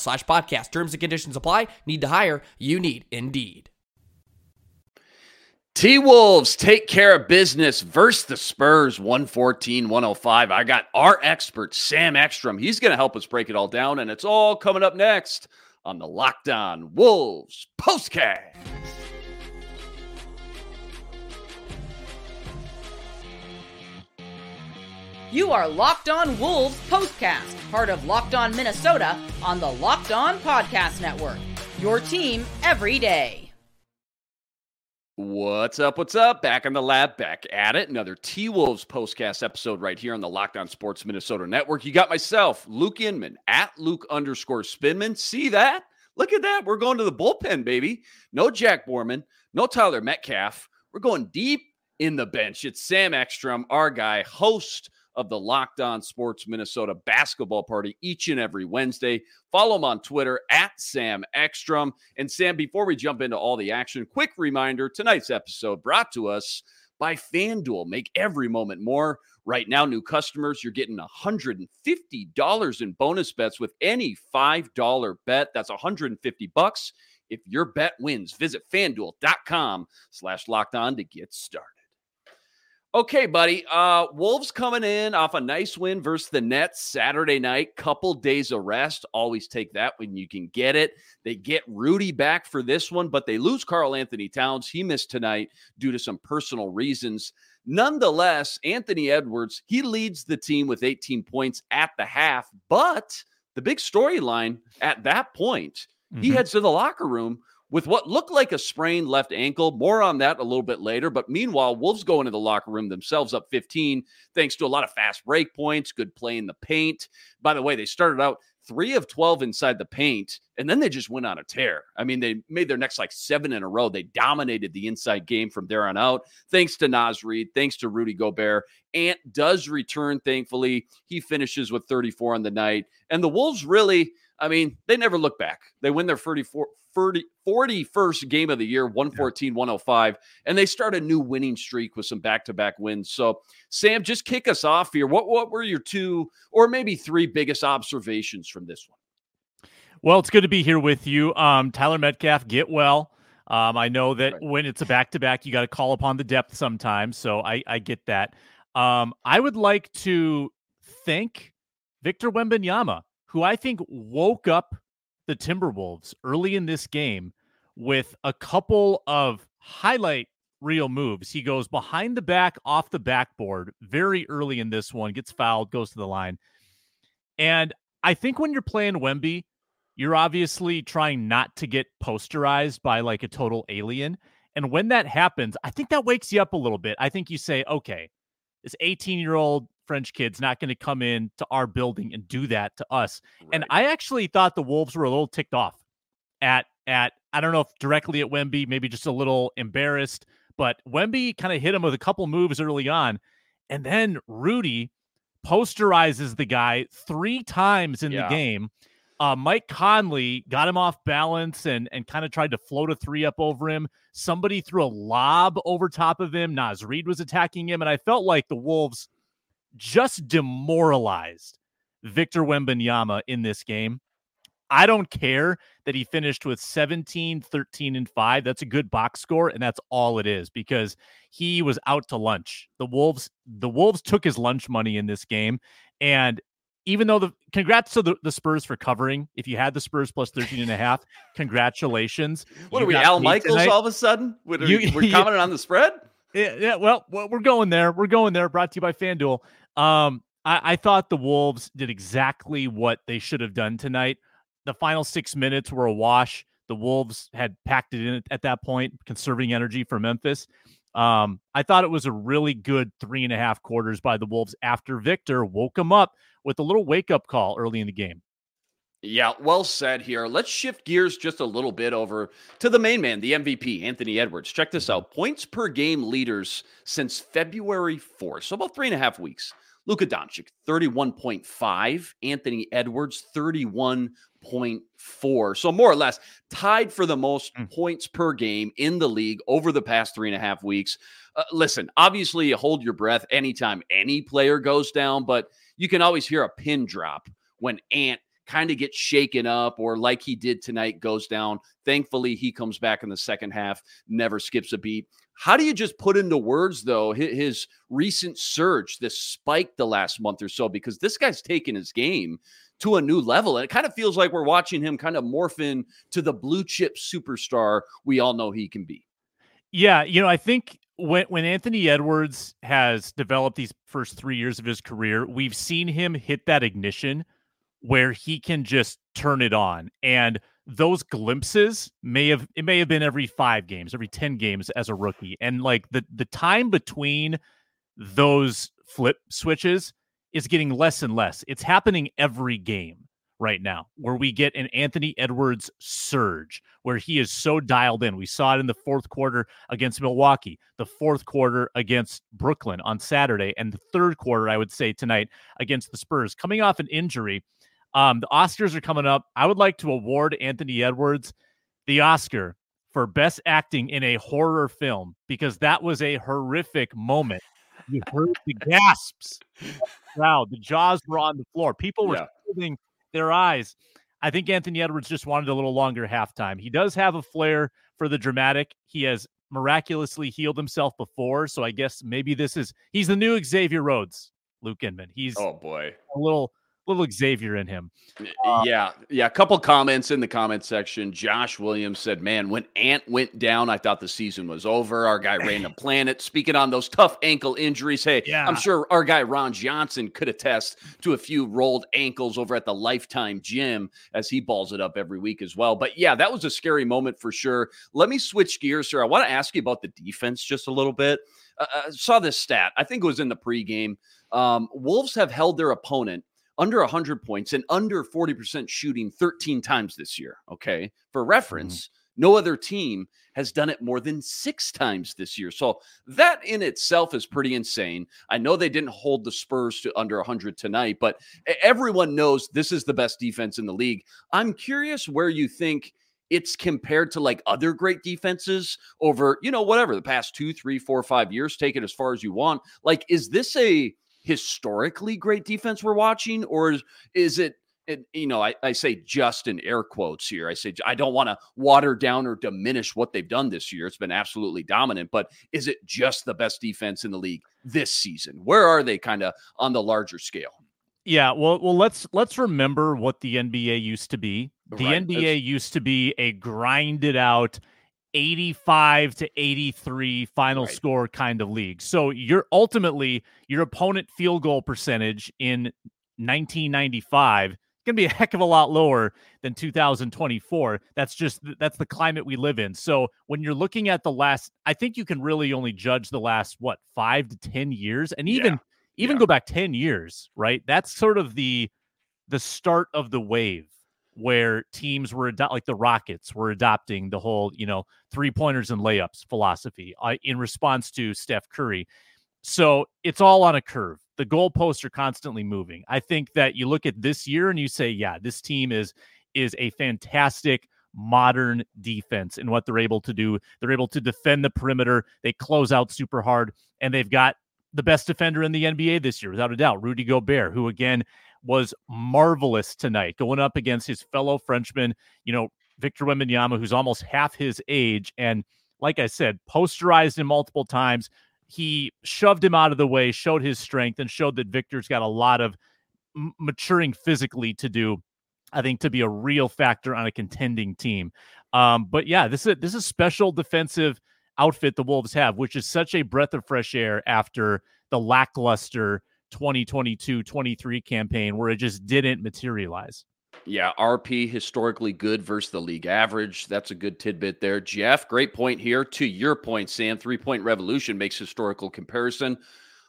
slash podcast. Terms and conditions apply. Need to hire? You need Indeed. T Wolves take care of business versus the Spurs 114 105. I got our expert, Sam Ekstrom. He's going to help us break it all down, and it's all coming up next on the Locked On Wolves postcast. You are Locked On Wolves Postcast, part of Locked On Minnesota on the Locked On Podcast Network. Your team every day. What's up? What's up? Back in the lab, back at it. Another T Wolves postcast episode right here on the Locked On Sports Minnesota Network. You got myself, Luke Inman, at Luke underscore Spinman. See that? Look at that. We're going to the bullpen, baby. No Jack Borman, no Tyler Metcalf. We're going deep in the bench. It's Sam Ekstrom, our guy, host of the Locked On Sports Minnesota basketball party each and every Wednesday. Follow him on Twitter at Sam Ekstrom. And Sam, before we jump into all the action, quick reminder tonight's episode brought to us by FanDuel. Make every moment more. Right now, new customers, you're getting $150 in bonus bets with any $5 bet. That's 150 bucks. If your bet wins, visit fanduel.com slash locked on to get started. Okay, buddy. Uh, Wolves coming in off a nice win versus the Nets Saturday night. Couple days of rest. Always take that when you can get it. They get Rudy back for this one, but they lose Karl-Anthony Towns. He missed tonight due to some personal reasons. Nonetheless, Anthony Edwards, he leads the team with 18 points at the half. But the big storyline at that point, mm-hmm. he heads to the locker room with what looked like a sprained left ankle. More on that a little bit later. But meanwhile, Wolves go into the locker room themselves up 15, thanks to a lot of fast break points, good play in the paint. By the way, they started out three of 12 inside the paint, and then they just went on a tear. I mean, they made their next like seven in a row. They dominated the inside game from there on out, thanks to Naz Reid, thanks to Rudy Gobert. Ant does return, thankfully. He finishes with 34 on the night. And the Wolves really, I mean, they never look back. They win their 34, 40, 41st game of the year, 114, 105, and they start a new winning streak with some back to back wins. So, Sam, just kick us off here. What, what were your two or maybe three biggest observations from this one? Well, it's good to be here with you. Um, Tyler Metcalf, get well. Um, I know that right. when it's a back to back, you got to call upon the depth sometimes. So I, I get that. Um, I would like to thank Victor Wembanyama, who I think woke up the Timberwolves early in this game with a couple of highlight reel moves. He goes behind the back off the backboard very early in this one, gets fouled, goes to the line. And I think when you're playing Wemby, you're obviously trying not to get posterized by like a total alien. And when that happens, I think that wakes you up a little bit. I think you say, okay, this 18 year old French kid's not going to come in to our building and do that to us. Right. And I actually thought the Wolves were a little ticked off at at I don't know if directly at Wemby, maybe just a little embarrassed, but Wemby kind of hit him with a couple moves early on, and then Rudy posterizes the guy three times in Yeah. the game. Uh, Mike Conley got him off balance and and kind of tried to float a three up over him. Somebody threw a lob over top of him. Naz Reid was attacking him, and I felt like the Wolves just demoralized Victor Wembanyama in this game. I don't care that he finished with 17, 13, and 5. That's a good box score, and that's all it is because he was out to lunch. The Wolves, the Wolves took his lunch money in this game. And even though the congrats to the, the Spurs for covering. If you had the Spurs plus 13 and a half, congratulations. What You are we, Al Michaels tonight. all of a sudden? Are You- we- we're commenting on the spread? Yeah, yeah. Well, well, we're going there. We're going there. Brought to you by FanDuel. Um, I, I thought the Wolves did exactly what they should have done tonight. The final six minutes were a wash. The Wolves had packed it in at that point, conserving energy for Memphis. Um, I thought it was a really good three and a half quarters by the Wolves after Victor woke them up with a little wake up call early in the game. Yeah, well said here. Let's shift gears just a little bit over to the main man, the MVP, Anthony Edwards. Check this out points per game leaders since February 4th. So about three and a half weeks. Luka Doncic, 31.5. Anthony Edwards, 31.4. So more or less tied for the most Mm. points per game in the league over the past three and a half weeks. Uh, listen, obviously, you hold your breath anytime any player goes down, but you can always hear a pin drop when Ant kind of gets shaken up or like he did tonight goes down. Thankfully, he comes back in the second half, never skips a beat. How do you just put into words, though, his recent surge, this spike the last month or so? Because this guy's taken his game to a new level. And it kind of feels like we're watching him kind of morph in to the blue chip superstar we all know he can be. Yeah, you know, I think when when Anthony Edwards has developed these first three years of his career, we've seen him hit that ignition where he can just turn it on. And those glimpses may have it may have been every five games, every 10 games as a rookie. And like the the time between those flip switches is getting less and less. It's happening every game right now where we get an Anthony Edwards surge where he is so dialed in. We saw it in the fourth quarter against Milwaukee, the fourth quarter against Brooklyn on Saturday, and the third quarter, I would say, tonight against the Spurs. Coming off an injury, um, the Oscars are coming up. I would like to award Anthony Edwards the Oscar for best acting in a horror film because that was a horrific moment. You heard the gasps Wow, the jaws were on the floor. People were Yeah. their eyes. I think Anthony Edwards just wanted a little longer halftime. He does have a flair for the dramatic. He has miraculously healed himself before, so I guess maybe this is he's the new Xavier Rhodes, Luke Inman. He's Oh, boy. a little little Xavier in him. yeah, yeah. A couple comments in the comment section. Josh Williams said, "Man, when Ant went down, I thought the season was over." Our guy Random Planet speaking on those tough ankle injuries. Hey, Yeah. I'm sure our guy Ron Johnson could attest to a few rolled ankles over at the Lifetime Gym as he balls it up every week as well. But yeah, that was a scary moment for sure. Let me switch gears, here. I want to ask you about the defense just a little bit. Uh, I saw this stat. I think it was in the pregame. Um, Wolves have held their opponent under 100 points and under 40% shooting 13 times this year. Okay. For mm-hmm. reference, no other team has done it more than six times this year. So that in itself is pretty insane. I know they didn't hold the Spurs to under 100 tonight, but everyone knows this is the best defense in the league. I'm curious where you think it's compared to like other great defenses over, you know, whatever the past two, three, four, five years. Take it as far as you want. Like, is this a historically great defense we're watching, or is, is it? it you know, I, I say just in air quotes here. I say I don't want to water down or diminish what they've done this year. It's been absolutely dominant, but is it just the best defense in the league this season? Where are they kind of on the larger scale? Yeah, well, well, let's let's remember what the NBA used to be. The Right, NBA that's- used to be a grinded out 85 to 83 final Right. score kind of league. So your ultimately your opponent field goal percentage in 1995 going to be a heck of a lot lower than 2024. That's just that's the climate we live in. So when you're looking at the last I think you can really only judge the last what 5 to 10 years and even Yeah. even Yeah. go back 10 years, right? That's sort of the the start of the wave where teams were ado- like the Rockets were adopting the whole, you know, three pointers and layups philosophy uh, in response to Steph Curry. So it's all on a curve. the goalposts are constantly moving. I think that you look at this year and you say, yeah, this team is is a fantastic modern defense and what they're able to do. They're able to defend the perimeter. They close out super hard, and they've got the best defender in the NBA this year, without a doubt, Rudy Gobert, who again was marvelous tonight, going up against his fellow Frenchman, you know, Victor Wembanyama, who's almost half his age. And like I said, posterized him multiple times. He shoved him out of the way, showed his strength, and showed that Victor's got a lot of m- maturing physically to do. I think to be a real factor on a contending team. Um, but yeah, this is a, this is special defensive outfit the Wolves have, which is such a breath of fresh air after the lackluster 2022 23 campaign where it just didn't materialize. Yeah, RP historically good versus the league average. That's a good tidbit there. Jeff, great point here. To your point, Sam, three point revolution makes historical comparison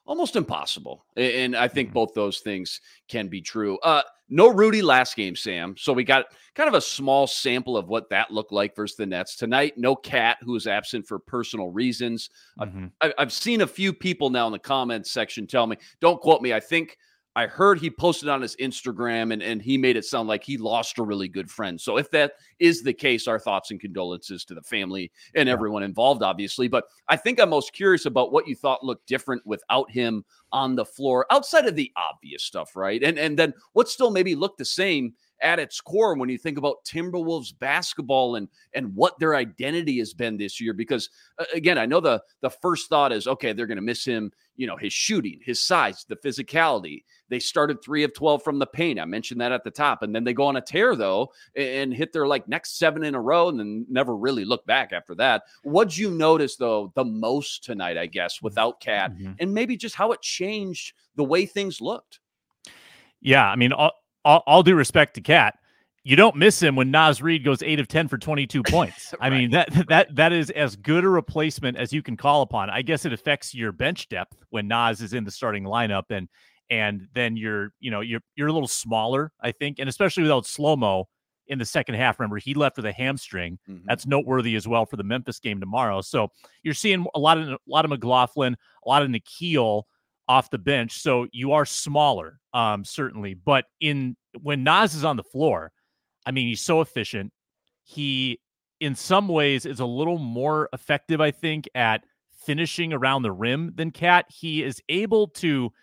almost impossible. And I think mm-hmm. both those things can be true. Uh, no Rudy last game, Sam. So we got kind of a small sample of what that looked like versus the Nets tonight. No Cat, who is absent for personal reasons. Mm-hmm. I've, I've seen a few people now in the comments section tell me, don't quote me. I think I heard he posted on his Instagram and, and he made it sound like he lost a really good friend. So if that is the case, our thoughts and condolences to the family and everyone involved, obviously. But I think I'm most curious about what you thought looked different without him on the floor, outside of the obvious stuff, right? And and then what still maybe looked the same at its core when you think about Timberwolves basketball and and what their identity has been this year. Because uh, again, I know the the first thought is okay, they're going to miss him. You know, his shooting, his size, the physicality. They started three of twelve from the paint. I mentioned that at the top, and then they go on a tear though and hit their like next seven in a row, and then never really look back after that. What'd you notice though the most tonight? I guess without Cat, mm-hmm. and maybe just how it changed the way things looked. Yeah, I mean, all, all, all due respect to Cat, you don't miss him when Naz Reid goes eight of ten for twenty two points. right. I mean that that that is as good a replacement as you can call upon. I guess it affects your bench depth when Naz is in the starting lineup, and and then you're you know you're you're a little smaller, I think, and especially without slow mo in the second half. Remember, he left with a hamstring. Mm-hmm. That's noteworthy as well for the Memphis game tomorrow. So you're seeing a lot of a lot of McLaughlin, a lot of Nickeil off the bench. So you are smaller, um, certainly. But in when Naz is on the floor, I mean, he's so efficient. He, in some ways, is a little more effective, I think, at finishing around the rim than Cat. He is able to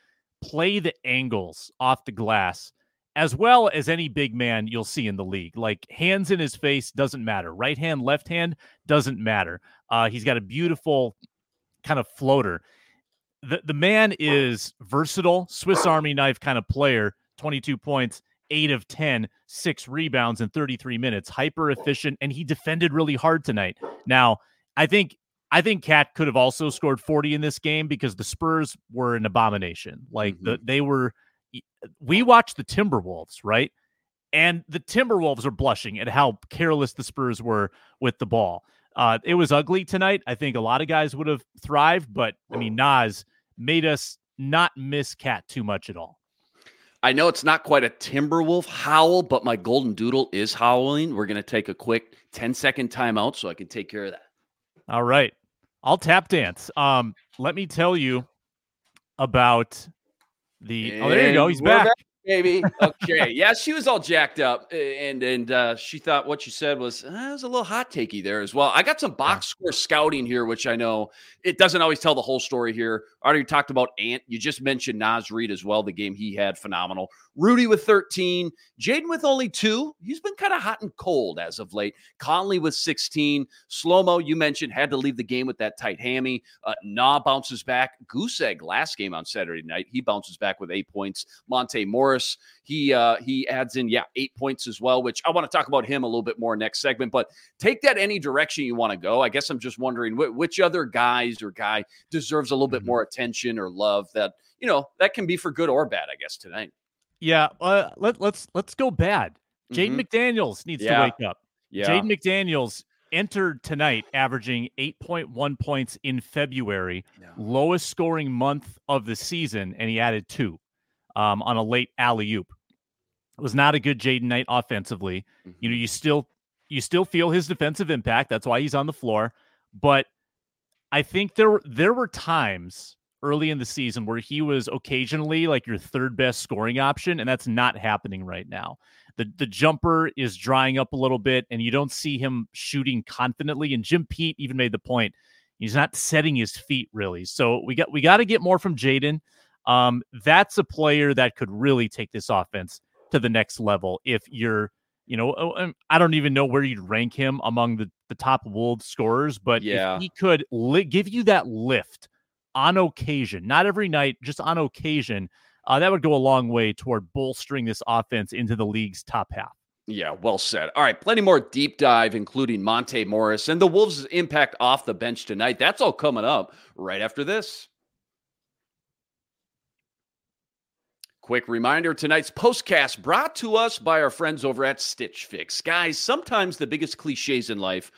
play the angles off the glass as well as any big man you'll see in the league. Like hands in his face doesn't matter. Right hand, left hand doesn't matter. Uh, he's got a beautiful kind of floater the, the man is versatile, Swiss Army knife kind of player, 22 points, eight of 10, six rebounds in 33 minutes, hyper efficient, and he defended really hard tonight. Now, I think I think Cat could have also scored 40 in this game because the Spurs were an abomination. Like mm-hmm. the they were we watched the Timberwolves, right? And the Timberwolves are blushing at how careless the Spurs were with the ball. Uh, it was ugly tonight. I think a lot of guys would have thrived, but I mean, Naz made us not miss Cat too much at all. I know it's not quite a Timberwolf howl, but my golden doodle is howling. We're going to take a quick 10 second timeout so I can take care of that. All right. I'll tap dance. Um, let me tell you about the. And oh, there you go. He's back. back baby. Okay. yeah, she was all jacked up, and and uh, she thought what she said was uh, was a little hot takey there as well. I got some box score scouting here, which I know it doesn't always tell the whole story here. Already talked about Ant. You just mentioned Naz Reid as well. The game he had phenomenal. Rudy with 13, Jaden with only two. He's been kind of hot and cold as of late. Conley with 16. Slow mo, you mentioned, had to leave the game with that tight hammy. Uh, nah bounces back. Goose egg last game on Saturday night. He bounces back with eight points. Monte Morris, he uh, he adds in, yeah, eight points as well, which I want to talk about him a little bit more next segment. But take that any direction you want to go. I guess I'm just wondering wh- which other guys or guy deserves a little bit mm-hmm. more attention or love that, you know, that can be for good or bad, I guess, tonight. Yeah, uh, let, let's let's go bad. Jaden mm-hmm. McDaniels needs yeah. to wake up. Yeah. Jaden McDaniels entered tonight averaging 8.1 points in February, yeah. lowest scoring month of the season, and he added two um, on a late alley oop. It was not a good Jaden night offensively. You know, mm-hmm. you still you still feel his defensive impact. That's why he's on the floor. But I think there there were times early in the season where he was occasionally like your third best scoring option, and that's not happening right now. The the jumper is drying up a little bit, and you don't see him shooting confidently. And Jim Pete even made the point he's not setting his feet really. So we got we got to get more from Jaden. Um, that's a player that could really take this offense to the next level. If you're, you know, oh, um, I don't even know where you'd rank him among the the top Wolves scorers, but yeah. if he could li- give you that lift on occasion, not every night, just on occasion, uh, that would go a long way toward bolstering this offense into the league's top half. Yeah, well said. All right, plenty more deep dive, including Monte Morris and the Wolves' impact off the bench tonight. That's all coming up right after this. Quick reminder tonight's postcast brought to us by our friends over at Stitch Fix. Guys, sometimes the biggest cliches in life,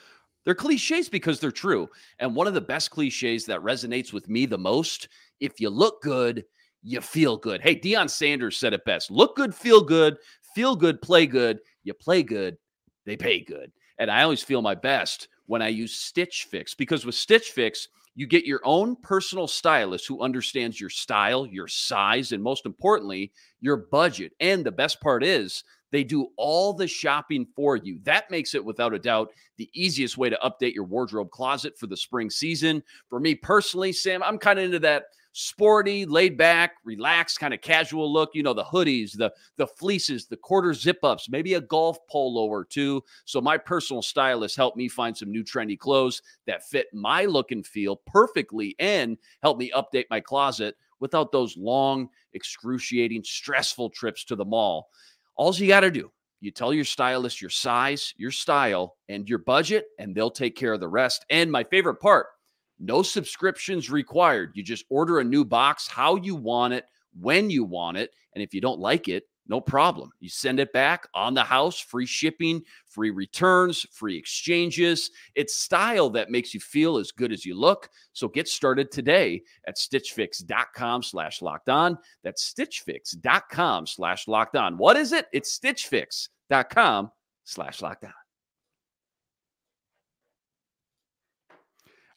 they're cliches because they're true. And one of the best cliches that resonates with me the most, if you look good, you feel good. Hey, Deion Sanders said it best. Look good, feel good, feel good, play good. You play good, they pay good. And I always feel my best when I use Stitch Fix because with Stitch Fix, you get your own personal stylist who understands your style, your size, and most importantly, your budget. And the best part is, they do all the shopping for you. That makes it, without a doubt, the easiest way to update your wardrobe closet for the spring season. For me personally, Sam, I'm kind of into that sporty, laid back, relaxed, kind of casual look. You know, the hoodies, the the fleeces, the quarter zip ups, maybe a golf polo or two. So my personal stylist helped me find some new trendy clothes that fit my look and feel perfectly and helped me update my closet without those long, excruciating, stressful trips to the mall. All you got to do, you tell your stylist your size, your style, and your budget, and they'll take care of the rest. And my favorite part, no subscriptions required. You just order a new box how you want it, when you want it. And if you don't like it, no problem. You send it back on the house, free shipping, free returns, free exchanges. It's style that makes you feel as good as you look. So get started today at stitchfix.com slash locked on. That's stitchfix.com slash locked on. What is it? It's stitchfix.com slash locked on.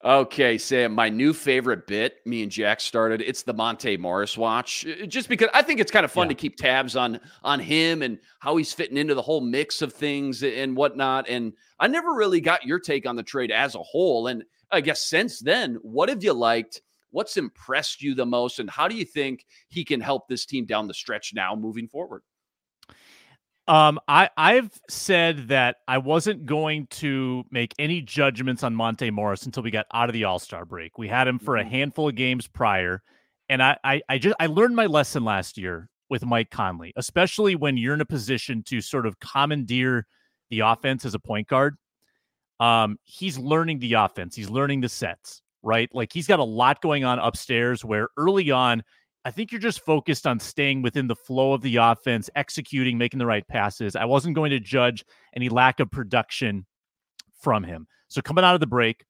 Okay, Sam, my new favorite bit, me and Jack started, it's the Monte Morris watch. Just because I think it's kind of fun yeah. to keep tabs on on him and how he's fitting into the whole mix of things and whatnot. And I never really got your take on the trade as a whole. And I guess since then, what have you liked? What's impressed you the most? And how do you think he can help this team down the stretch now moving forward? Um, I I've said that I wasn't going to make any judgments on Monte Morris until we got out of the All Star break. We had him for a mm-hmm. handful of games prior, and I, I I just I learned my lesson last year with Mike Conley, especially when you're in a position to sort of commandeer the offense as a point guard. Um, he's learning the offense. He's learning the sets, right? Like he's got a lot going on upstairs. Where early on I think you're just focused on staying within the flow of the offense, executing, making the right passes. I wasn't going to judge any lack of production from him. So coming out of the break,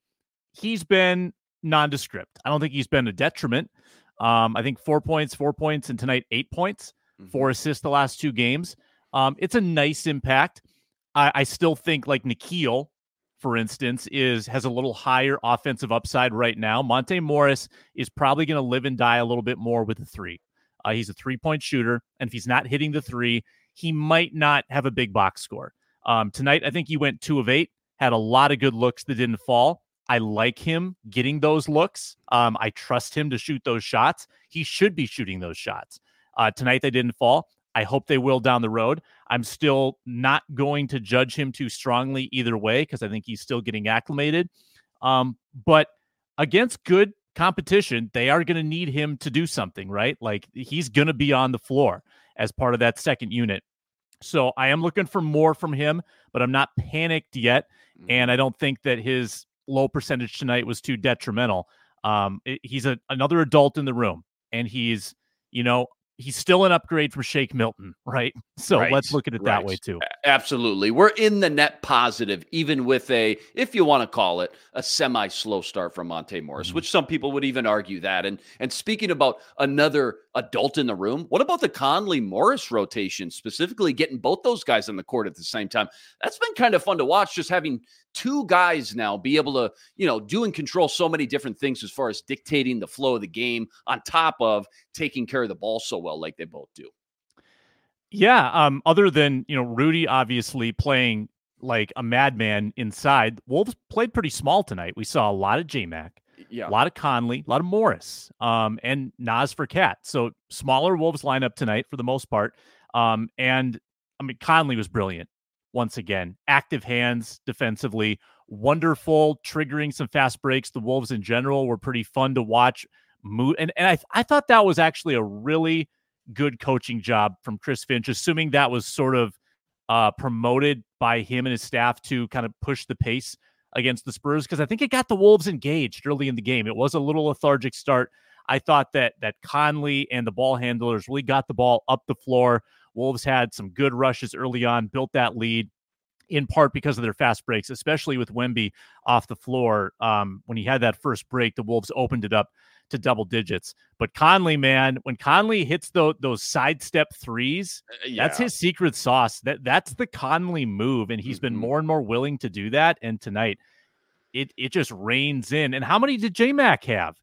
he's been nondescript. I don't think he's been a detriment. Um, I think four points, four points, and tonight eight points, mm-hmm. four assists the last two games. Um, it's a nice impact. I, I still think like Nickeil for instance, is has a little higher offensive upside right now. Monte Morris is probably going to live and die a little bit more with the three. Uh, he's a three point shooter, and if he's not hitting the three, he might not have a big box score. Um, tonight, I think he went two of eight, had a lot of good looks that didn't fall. I like him getting those looks. Um, I trust him to shoot those shots. He should be shooting those shots. Uh, tonight, they didn't fall. I hope they will down the road. I'm still not going to judge him too strongly either way because I think he's still getting acclimated. Um, but against good competition, they are going to need him to do something, right? Like he's going to be on the floor as part of that second unit. So I am looking for more from him, but I'm not panicked yet. And I don't think that his low percentage tonight was too detrimental. Um, it, he's a, another adult in the room, and he's, you know, he's still an upgrade from Shake Milton, right? So right. let's look at it right. that way too. Absolutely. We're in the net positive, even with a, if you want to call it, a semi slow start from Monte Morris, mm-hmm. which some people would even argue that. And and speaking about another adult in the room, what about the Conley Morris rotation, specifically getting both those guys on the court at the same time? That's been kind of fun to watch, just having two guys now be able to, you know, do and control so many different things as far as dictating the flow of the game on top of taking care of the ball so well, like they both do. Yeah. Um, other than, you know, Rudy obviously playing like a madman inside, Wolves played pretty small tonight. We saw a lot of J Mac. Yeah. A lot of Conley, a lot of Morris, um, and Naz for Cat. So smaller Wolves lineup tonight for the most part. Um, and I mean, Conley was brilliant once again. Active hands defensively, wonderful, triggering some fast breaks. The Wolves in general were pretty fun to watch. Move and, and I, I thought that was actually a really good coaching job from Chris Finch, assuming that was sort of uh, promoted by him and his staff to kind of push the pace against the Spurs because I think it got the Wolves engaged early in the game. It was a little lethargic start. I thought that that Conley and the ball handlers really got the ball up the floor. Wolves had some good rushes early on, built that lead in part because of their fast breaks, especially with Wemby off the floor. Um, when he had that first break, the Wolves opened it up to double digits. But Conley, man, when Conley hits the, those sidestep threes, uh, yeah. that's his secret sauce. That that's the Conley move, and he's mm-hmm. been more and more willing to do that. And tonight, it it just rains in. And how many did J Mac have?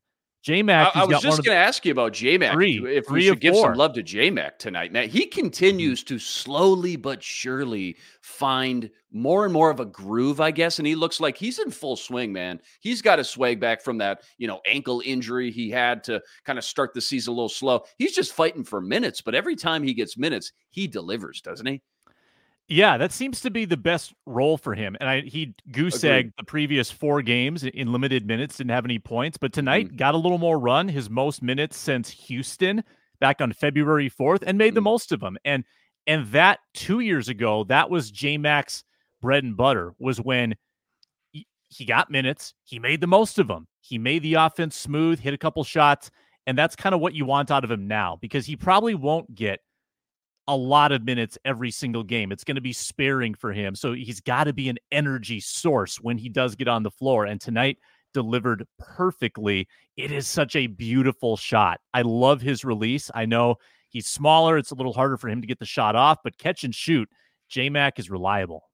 J Mac. I, I, was just going to ask you about J Mac. If three we should give some love to J Mac tonight, man, he continues to slowly but surely find more and more of a groove, I guess. And he looks like he's in full swing, man. He's got a swag back from that, you know, ankle injury he had to kind of start the season a little slow. He's just fighting for minutes, but every time he gets minutes, he delivers, doesn't he? Yeah, that seems to be the best role for him. And I he goose egged the previous four games in limited minutes, didn't have any points, but tonight mm. got a little more run, his most minutes since Houston back on February 4th, and made mm. the most of them. And and that two years ago, that was J Mac's bread and butter, was when he, he got minutes, he made the most of them. He made the offense smooth, hit a couple shots, and that's kind of what you want out of him now because he probably won't get a lot of minutes every single game. It's going to be sparing for him. So he's got to be an energy source when he does get on the floor. And tonight delivered perfectly. It is such a beautiful shot. I love his release. I know he's smaller. It's a little harder for him to get the shot off, but catch and shoot, J Mac is reliable.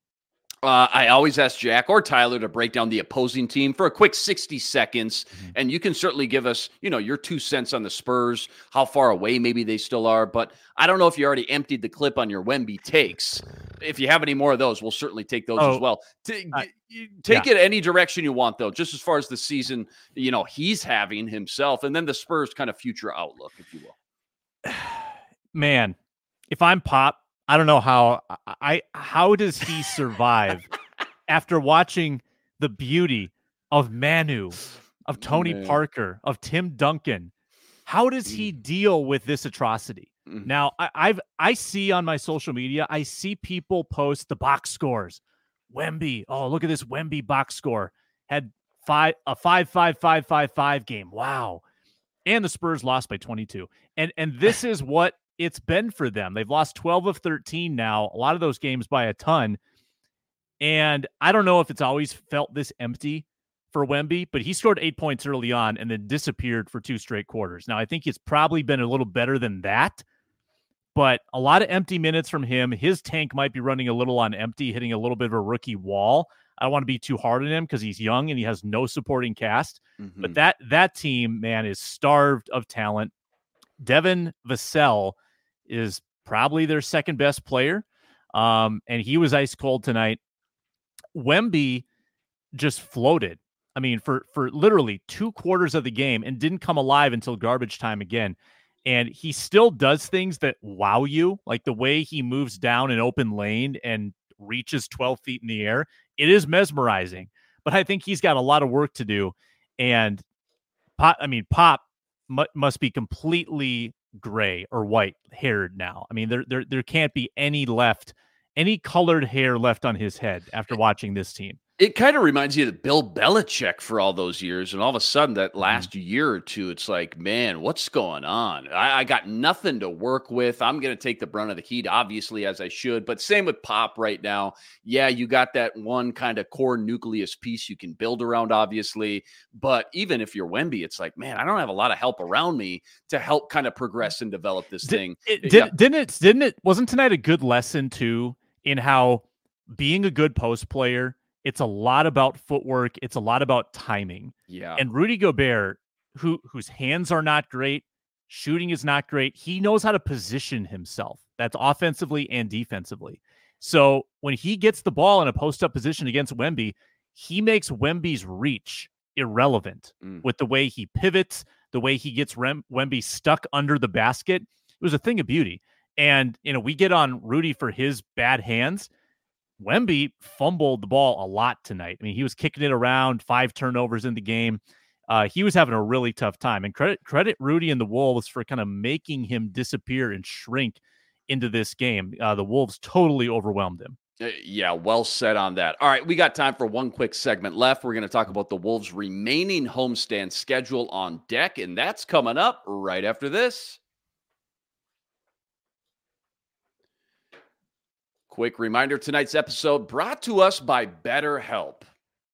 Uh, I always ask Jack or Tyler to break down the opposing team for a quick 60 seconds. Mm-hmm. And you can certainly give us, you know, your two cents on the Spurs, how far away maybe they still are. But I don't know if you already emptied the clip on your Wemby takes. If you have any more of those, we'll certainly take those oh, as well. T- take yeah. it any direction you want, though, just as far as the season, you know, he's having himself, and then the Spurs kind of future outlook, if you will. Man, if I'm Pop, I don't know how I how does he survive after watching the beauty of Manu, of Tony Man. Parker, of Tim Duncan. How does he mm. deal with this atrocity? Mm-hmm. Now, I, I've I see on my social media, I see people post the box scores. Wemby, oh look at this Wemby box score had five a five five five five five game. Wow, and the Spurs lost by twenty two. And and this is what it's been for them. They've lost 12 of 13 now, a lot of those games by a ton. And I don't know if it's always felt this empty for Wemby, but he scored eight points early on and then disappeared for two straight quarters. Now, I think it's probably been a little better than that, but a lot of empty minutes from him. His tank might be running a little on empty, hitting a little bit of a rookie wall. I don't want to be too hard on him because he's young and he has no supporting cast. Mm-hmm. But that that team, man, is starved of talent. Devin Vassell is probably their second best player. Um, and he was ice cold tonight. Wemby just floated. I mean, for for literally two quarters of the game and didn't come alive until garbage time again. And he still does things that wow you, like the way he moves down an open lane and reaches 12 feet in the air. It is mesmerizing, but I think he's got a lot of work to do. And Pop, I mean, Pop must be completely gray or white haired now. I mean, there there there can't be any left, any colored hair left on his head after eh watching this team it kind of reminds you of Bill Belichick for all those years, and all of a sudden, that mm-hmm. last mm-hmm. year or two, it's like, man, what's going on? I, I got nothing to work with. I'm going to take the brunt of the heat, obviously, as I should. But same with Pop right now. Yeah, you got that one kind of core nucleus piece you can build around, obviously. But even if you're Wemby, it's like, man, I don't have a lot of help around me to help kind of progress and develop this did, thing. It, did, yeah. Didn't it? Didn't it? Wasn't tonight a good lesson too in how being a good post player It's a lot about footwork. It's a lot about timing. Yeah. And Rudy Gobert, who whose hands are not great, shooting is not great. He knows how to position himself. That's offensively and defensively. So when he gets the ball in a post up position against Wemby, he makes Wemby's reach irrelevant mm. with the way he pivots, the way he gets Rem- Wemby stuck under the basket. It was a thing of beauty. And, you know, we get on Rudy for his bad hands. Wemby fumbled the ball a lot tonight. I mean, he was kicking it around, five turnovers in the game. Uh, he was having a really tough time. And credit credit Rudy and the Wolves for kind of making him disappear and shrink into this game. Uh, the Wolves totally overwhelmed him. Uh, yeah, well said on that. All right, we got time for one quick segment left. We're going to talk about the Wolves' remaining homestand schedule on deck, and that's coming up right after this. Quick reminder tonight's episode brought to us by BetterHelp.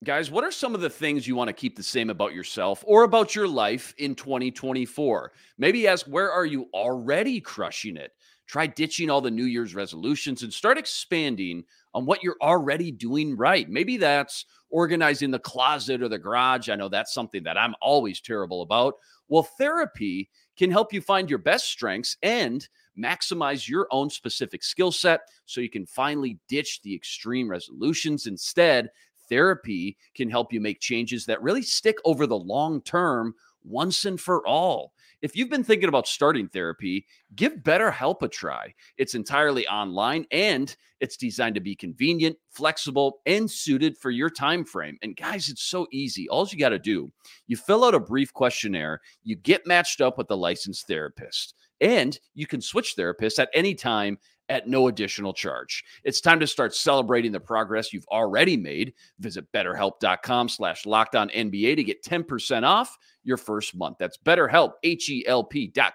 Guys, what are some of the things you want to keep the same about yourself or about your life in 2024? Maybe ask where are you already crushing it? Try ditching all the New Year's resolutions and start expanding on what you're already doing right. Maybe that's organizing the closet or the garage. I know that's something that I'm always terrible about. Well, therapy can help you find your best strengths and maximize your own specific skill set so you can finally ditch the extreme resolutions. Instead, therapy can help you make changes that really stick over the long term once and for all. If you've been thinking about starting therapy, give BetterHelp a try. It's entirely online and it's designed to be convenient, flexible, and suited for your time frame. And guys, it's so easy. All you got to do, you fill out a brief questionnaire, you get matched up with a licensed therapist. And you can switch therapists at any time at no additional charge. It's time to start celebrating the progress you've already made. Visit betterhelp.com slash NBA to get 10% off your first month. That's betterhelp,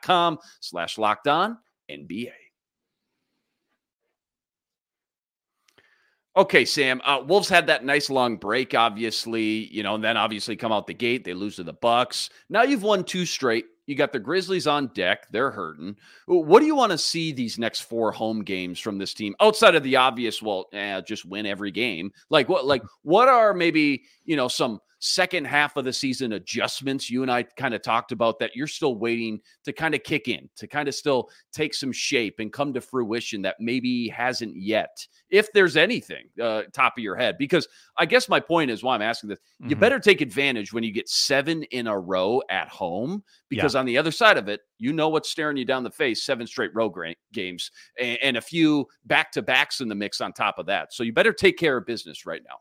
com slash locked on NBA. Okay, Sam. Uh, Wolves had that nice long break, obviously, you know, and then obviously come out the gate. They lose to the Bucks. Now you've won two straight. You got the Grizzlies on deck. They're hurting. What do you want to see these next four home games from this team outside of the obvious? Well, eh, just win every game. Like what? Like what are maybe you know some second half of the season adjustments you and I kind of talked about that you're still waiting to kind of kick in, to kind of still take some shape and come to fruition that maybe hasn't yet, if there's anything uh, top of your head. Because I guess my point is why I'm asking this mm-hmm. you better take advantage when you get seven in a row at home, because yeah. on the other side of it, you know what's staring you down the face seven straight row gra- games and, and a few back to backs in the mix on top of that. So you better take care of business right now.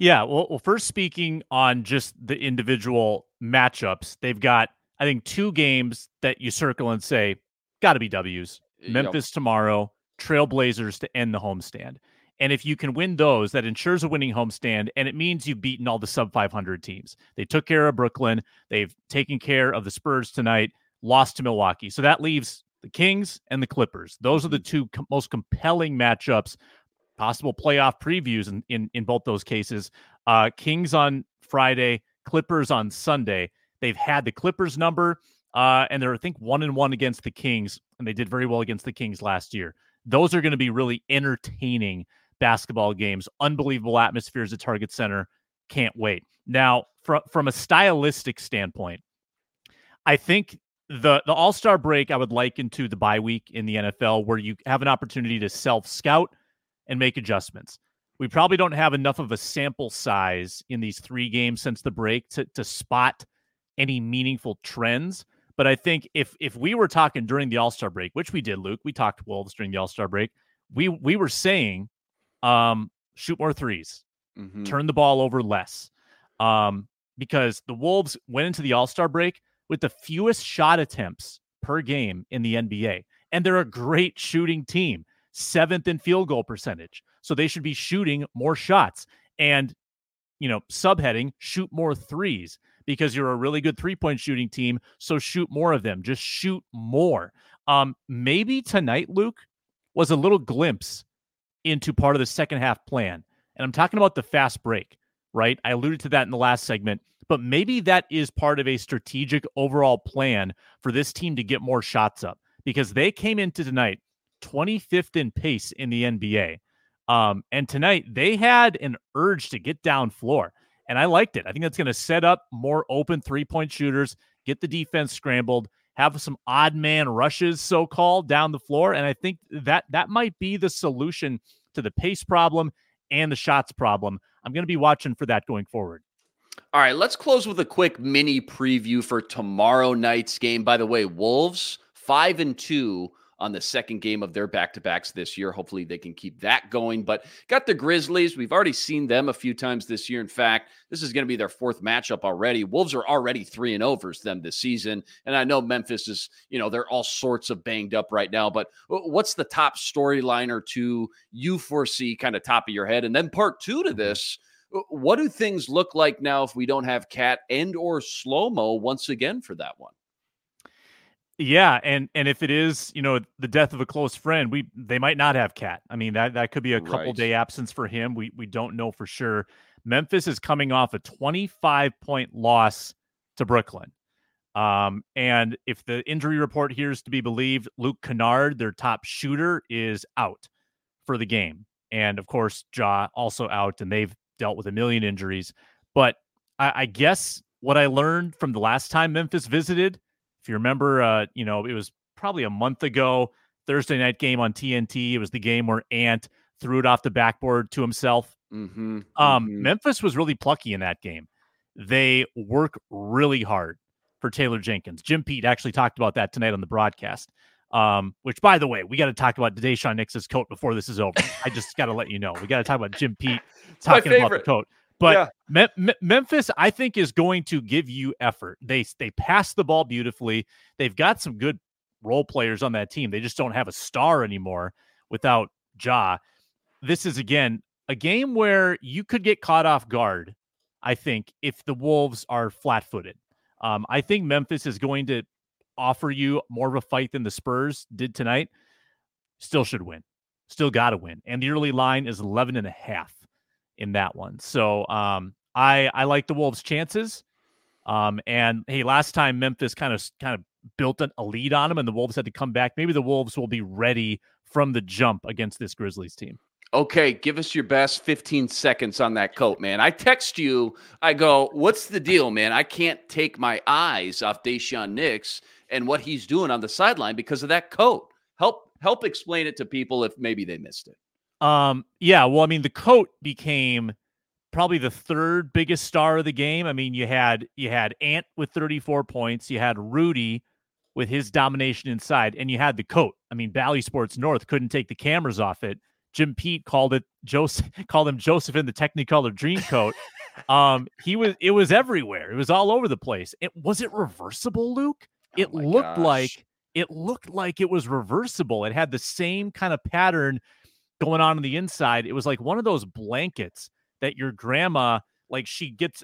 Yeah, well, well, first speaking on just the individual matchups, they've got I think two games that you circle and say got to be W's. Memphis yep. tomorrow, Trailblazers to end the homestand. And if you can win those, that ensures a winning homestand, and it means you've beaten all the sub 500 teams. They took care of Brooklyn. They've taken care of the Spurs tonight, lost to Milwaukee. So that leaves the Kings and the Clippers. Those are the mm-hmm. two com- most compelling matchups possible playoff previews in, in, in both those cases. Uh, Kings on Friday, Clippers on Sunday. They've had the Clippers number, uh, and they're, I think, one and one against the Kings, and they did very well against the Kings last year. Those are going to be really entertaining basketball games. Unbelievable atmospheres at Target Center. Can't wait. Now, from from a stylistic standpoint, I think the the All Star break I would liken to the bye week in the NFL, where you have an opportunity to self scout and make adjustments. We probably don't have enough of a sample size in these three games since the break to, to spot any meaningful trends. But I think if if we were talking during the All Star break, which we did, Luke, we talked Wolves during the All Star break. We we were saying, um, shoot more 3s mm-hmm. turn the ball over less, um, because the Wolves went into the All Star break with the fewest shot attempts per game in the NBA, and they're a great shooting team seventh in field goal percentage. So they should be shooting more shots and, you know, subheading, shoot more threes because you're a really good three point shooting team. So shoot more of them. Just shoot more. Um, maybe tonight, Luke, was a little glimpse into part of the second half plan. And I'm talking about the fast break, right? I alluded to that in the last segment, but maybe that is part of a strategic overall plan for this team to get more shots up because they came into tonight 25th in pace in the NBA. Um, and tonight they had an urge to get down floor, and I liked it. I think that's going to set up more open three point shooters, get the defense scrambled, have some odd man rushes, so called, down the floor, and I think that that might be the solution to the pace problem and the shots problem. I'm going to be watching for that going forward. All right, let's close with a quick mini preview for tomorrow night's game. By the way, Wolves five and two on the second game of their back to backs this year. Hopefully, they can keep that going. But got the Grizzlies. We've already seen them a few times this year. In fact, this is going to be their fourth matchup already. Wolves are already 3 and oh over them this season. And I know Memphis is, you know, they're all sorts of banged up right now. But what's the top storyline or two you foresee kind of top of your head? And then part two to mm-hmm. this what do things look like now if we don't have KAT and or slow mo once again for that one? Yeah, and and if it is, you know, the death of a close friend, we they might not have KAT. I mean, that that could be a couple right. day absence for him. We we don't know for sure. Memphis is coming off a 25 point loss to Brooklyn. Um, and if the injury report here is to be believed, Luke Kennard, their top shooter, is out for the game. And of course, Ja also out, and they've dealt with a million injuries. But I, I guess what I learned from the last time Memphis visited if you remember, uh, you know, it was probably a month ago, Thursday night game on TNT. It was the game where Ant threw it off the backboard to himself. Mm-hmm, um, mm-hmm. Memphis was really plucky in that game. They work really hard for Taylor Jenkins. Jim Pete actually talked about that tonight on the broadcast. Um, which, by the way, we got to talk about Daishen Nix's coat before this is over. I just got to let you know we got to talk about Jim Pete talking about the coat. But yeah. Me- Memphis, I think, is going to give you effort. They they pass the ball beautifully. They've got some good role players on that team. They just don't have a star anymore without Ja. This is again a game where you could get caught off guard. I think if the Wolves are flat-footed, um, I think Memphis is going to offer you more of a fight than the Spurs did tonight. Still should win. Still got to win. And the early line is 11 and a half in that one. So um, I I like the Wolves' chances. Um, and hey, last time Memphis kind of kind of built a lead on them, and the Wolves had to come back. Maybe the Wolves will be ready from the jump against this Grizzlies team. Okay, give us your best 15 seconds on that coat, man. I text you, I go, What's the deal, man? I can't take my eyes off Daishen Nix and what he's doing on the sideline because of that coat. Help help explain it to people if maybe they missed it. Um, yeah, well, I mean, the coat became probably the third biggest star of the game. I mean, you had you had Ant with 34 points, you had Rudy with his domination inside, and you had the coat. I mean, Bally Sports North couldn't take the cameras off it. Jim Pete called it Joseph called him Joseph in the Technicolor dream coat. um, he was it was everywhere. It was all over the place. It was it reversible, Luke? It oh looked gosh. like it looked like it was reversible. It had the same kind of pattern going on on the inside. It was like one of those blankets that your grandma like she gets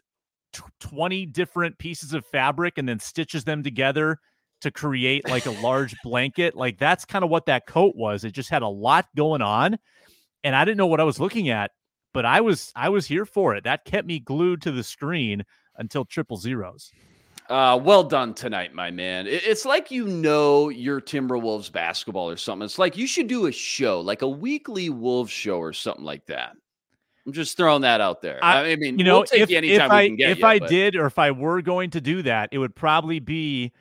t- 20 different pieces of fabric and then stitches them together to create like a large blanket. Like that's kind of what that coat was. It just had a lot going on and I didn't know what I was looking at, but I was I was here for it. That kept me glued to the screen until triple zeros. Uh, well done tonight, my man. It's like you know your Timberwolves basketball or something. It's like you should do a show, like a weekly Wolves show or something like that. I'm just throwing that out there. I, I mean, you know, we'll if, you if I if you, I but... did or if I were going to do that, it would probably be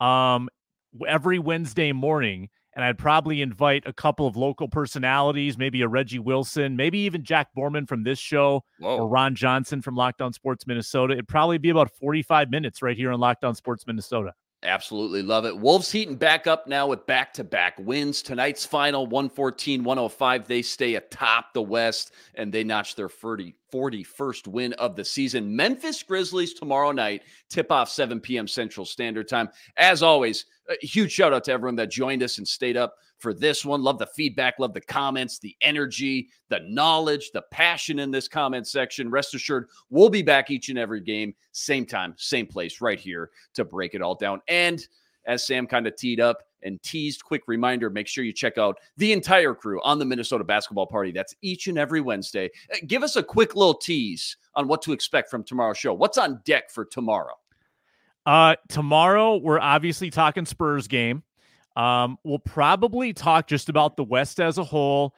um every Wednesday morning and I'd probably invite a couple of local personalities, maybe a Reggie Wilson, maybe even Jack Borman from this show, Whoa. or Ron Johnson from Locked On Sports Minnesota. It'd probably be about 45 minutes right here on Locked On Sports Minnesota. Absolutely love it. Wolves heating back up now with back to back wins. Tonight's final 114 105. They stay atop the West and they notch their 30, 41st win of the season. Memphis Grizzlies tomorrow night, tip off 7 p.m. Central Standard Time. As always, a huge shout out to everyone that joined us and stayed up for this one. Love the feedback, love the comments, the energy, the knowledge, the passion in this comment section. Rest assured, we'll be back each and every game, same time, same place, right here to break it all down. And as Sam kind of teed up and teased, quick reminder make sure you check out the entire crew on the Minnesota Basketball Party. That's each and every Wednesday. Uh, give us a quick little tease on what to expect from tomorrow's show. What's on deck for tomorrow? Uh, tomorrow we're obviously talking Spurs game. Um, we'll probably talk just about the West as a whole.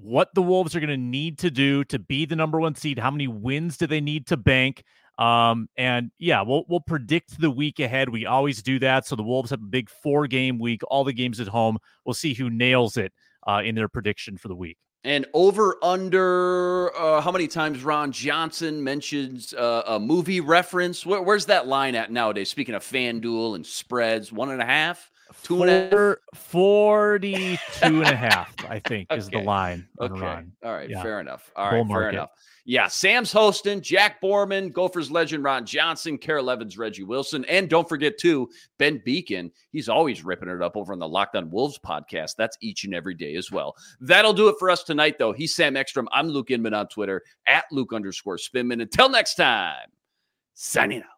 what the Wolves are going to need to do to be the number one seed. How many wins do they need to bank? Um, and yeah, we'll we'll predict the week ahead. We always do that. So the Wolves have a big four game week, all the games at home. We'll see who nails it uh, in their prediction for the week. And over under uh, how many times Ron Johnson mentions uh, a movie reference? Where, where's that line at nowadays? Speaking of FanDuel and spreads, one and a half, two and a half, 42 and a half, I think, okay. is the line. Okay. All right. Yeah. Fair enough. All right. Fair enough. Yeah, Sam's hosting, Jack Borman, Gophers legend Ron Johnson, Carol Evans, Reggie Wilson, and don't forget too, Ben Beecken. He's always ripping it up over on the Locked On Wolves podcast. That's each and every day as well. That'll do it for us tonight, though. He's Sam Ekstrom. I'm Luke Inman on Twitter at Luke underscore Spinman. Until next time, signing out.